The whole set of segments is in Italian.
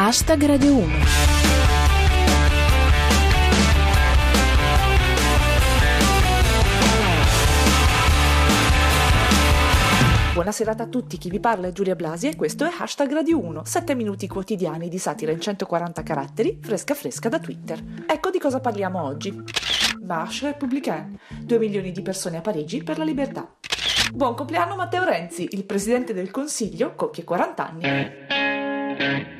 Hashtag Radio 1. Buona serata a tutti, chi vi parla è Giulia Blasi e questo è Hashtag Radio 1, 7 minuti quotidiani di satira in 140 caratteri, fresca fresca da Twitter. Ecco di cosa parliamo oggi. Marche républicaine, 2 milioni di persone a Parigi per la libertà. Buon compleanno Matteo Renzi, il presidente del Consiglio compie 40 anni.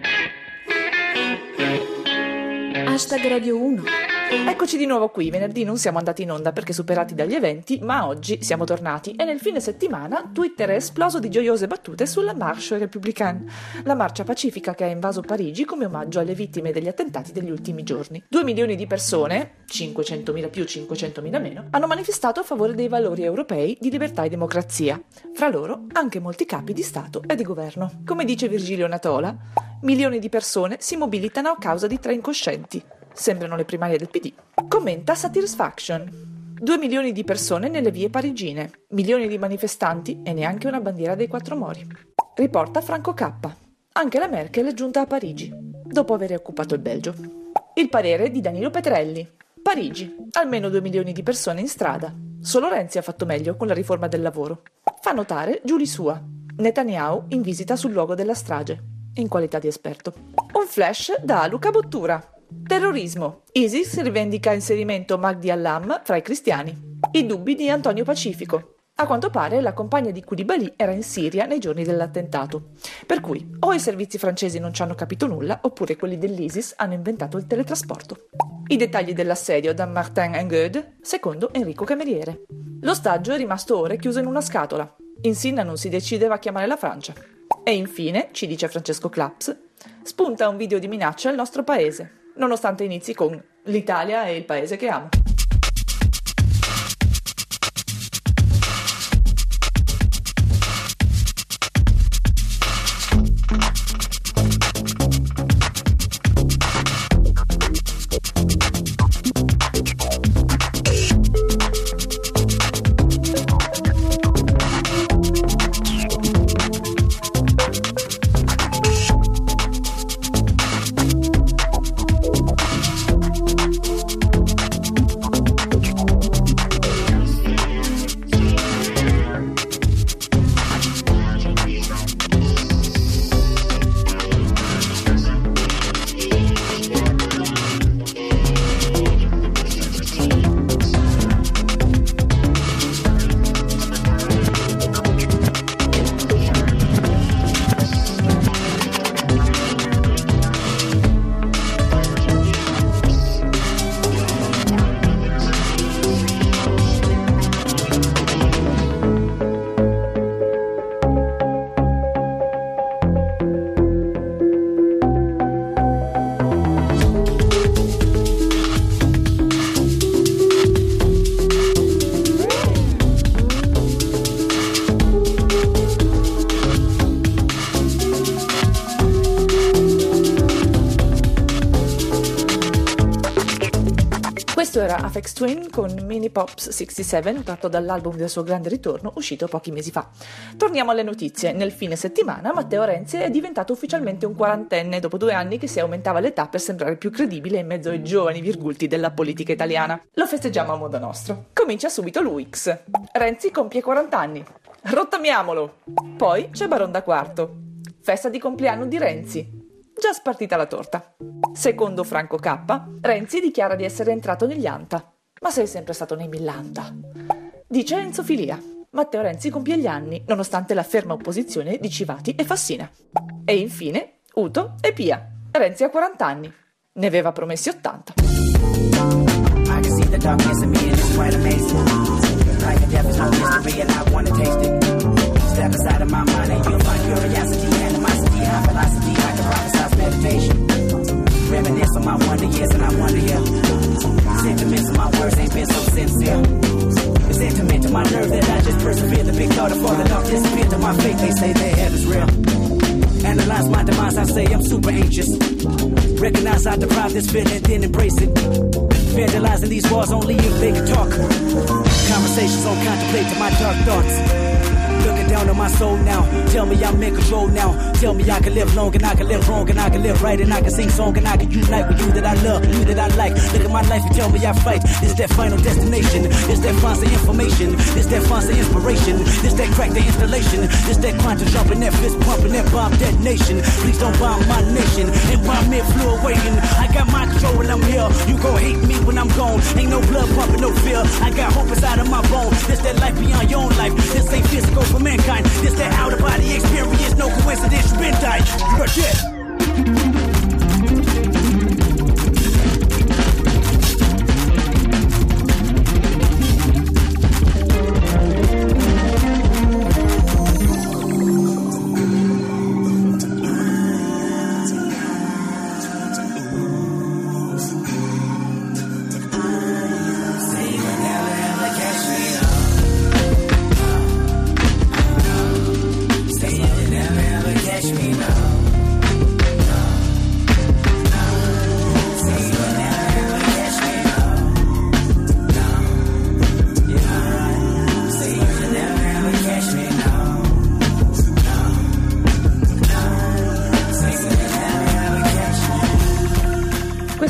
Hashtag Radio 1. Eccoci di nuovo qui, venerdì non siamo andati in onda perché superati dagli eventi, ma oggi siamo tornati e nel fine settimana Twitter è esploso di gioiose battute sulla Marche républicaine, la marcia pacifica che ha invaso Parigi come omaggio alle vittime degli attentati degli ultimi giorni. Due milioni di persone, 500.000 più, 500.000 meno, hanno manifestato a favore dei valori europei di libertà e democrazia. Fra loro anche molti capi di Stato e di governo. Come dice Virgilio Natola, milioni di persone si mobilitano a causa di tre incoscienti. Sembrano le primarie del PD. Commenta Satisfaction. Due milioni di persone nelle vie parigine, milioni di manifestanti e neanche una bandiera dei quattro mori. Riporta Franco K. Anche la Merkel è giunta a Parigi, dopo aver occupato il Belgio. Il parere di Danilo Petrelli. Parigi, almeno due milioni di persone in strada. Solo Renzi ha fatto meglio con la riforma del lavoro. Fa notare Giuli Sua. Netanyahu in visita sul luogo della strage, in qualità di esperto. Un flash da Luca Bottura. Terrorismo. ISIS rivendica inserimento Magdi Allam fra i cristiani. I dubbi di Antonio Pacifico. A quanto pare la compagna di Koulibaly era in Siria nei giorni dell'attentato. Per cui o i servizi francesi non ci hanno capito nulla, oppure quelli dell'ISIS hanno inventato il teletrasporto. I dettagli dell'assedio da Martin Engode, secondo Enrico Cameriere. L'ostaggio è rimasto ore chiuso in una scatola. In Sinna non si decideva a chiamare la Francia. E infine, ci dice Francesco Claps, spunta un video di minaccia al nostro paese nonostante inizi con l'Italia è il paese che amo. Era Afex Twin con Mini Pops 67, tratto dall'album del suo grande ritorno, uscito pochi mesi fa. Torniamo alle notizie. Nel fine settimana Matteo Renzi è diventato ufficialmente un quarantenne dopo due anni che si aumentava l'età per sembrare più credibile in mezzo ai giovani virgulti della politica italiana. Lo festeggiamo a modo nostro. Comincia subito l'UX. Renzi compie 40 anni. Rottamiamolo! Poi c'è Baronda Quarto. Festa di compleanno di Renzi. Già spartita la torta. Secondo Franco K, Renzi dichiara di essere entrato negli Anta. Ma sei sempre stato nei Millanta. Dice Enzo Filia. Matteo Renzi compie gli anni, nonostante la ferma opposizione di Civati e Fassina. E infine, Uto e Pia. Renzi ha 40 anni. Ne aveva promessi 80. I thought of off disappeared to my faith. They say their head is real. Analyze my demise, I say I'm super anxious. Recognize I derive this feeling, then embrace it. Vandalizing these walls only if they can talk. Conversations on contemplate to my dark thoughts. Looking down on my soul now. Tell me I'm in control now. Tell me I can live long and I can live wrong and I can live right and I can sing song and I can unite with you that I love, you that I like. Look at my life and tell me I fight. It's that final destination. It's that constant information. It's that constant inspiration. It's that crack the installation. It's that quantum jumping, that fist pumping, that bomb detonation. Please don't bomb my nation. And bomb me fluid waiting. I got my control when I'm here. You gon' hate me when I'm gone. Ain't no blood pumping, no fear. I got hope inside of my bone. This that life beyond your own life. This ain't physical for mankind. This that out of body experience. No coincidence, you've been died. You're dead.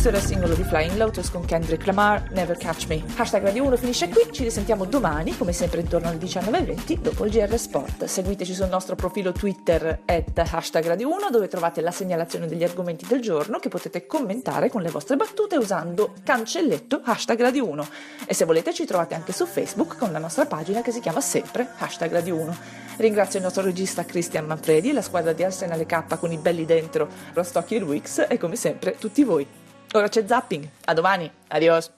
Questo era il singolo di Flying Lotus con Kendrick Lamar, Never Catch Me. Hashtag Radio 1 finisce qui, ci risentiamo domani, come sempre intorno alle 19.20, dopo il GR Sport. Seguiteci sul nostro profilo Twitter at hashtag Radio 1, dove trovate la segnalazione degli argomenti del giorno che potete commentare con le vostre battute usando cancelletto hashtag Radio 1. E se volete ci trovate anche su Facebook con la nostra pagina che si chiama sempre hashtag Radio 1. Ringrazio il nostro regista Christian Manfredi, la squadra di Arsenal K con i belli dentro, Rostocchi e Luix e come sempre tutti voi. Ora c'è zapping. A domani. Adios.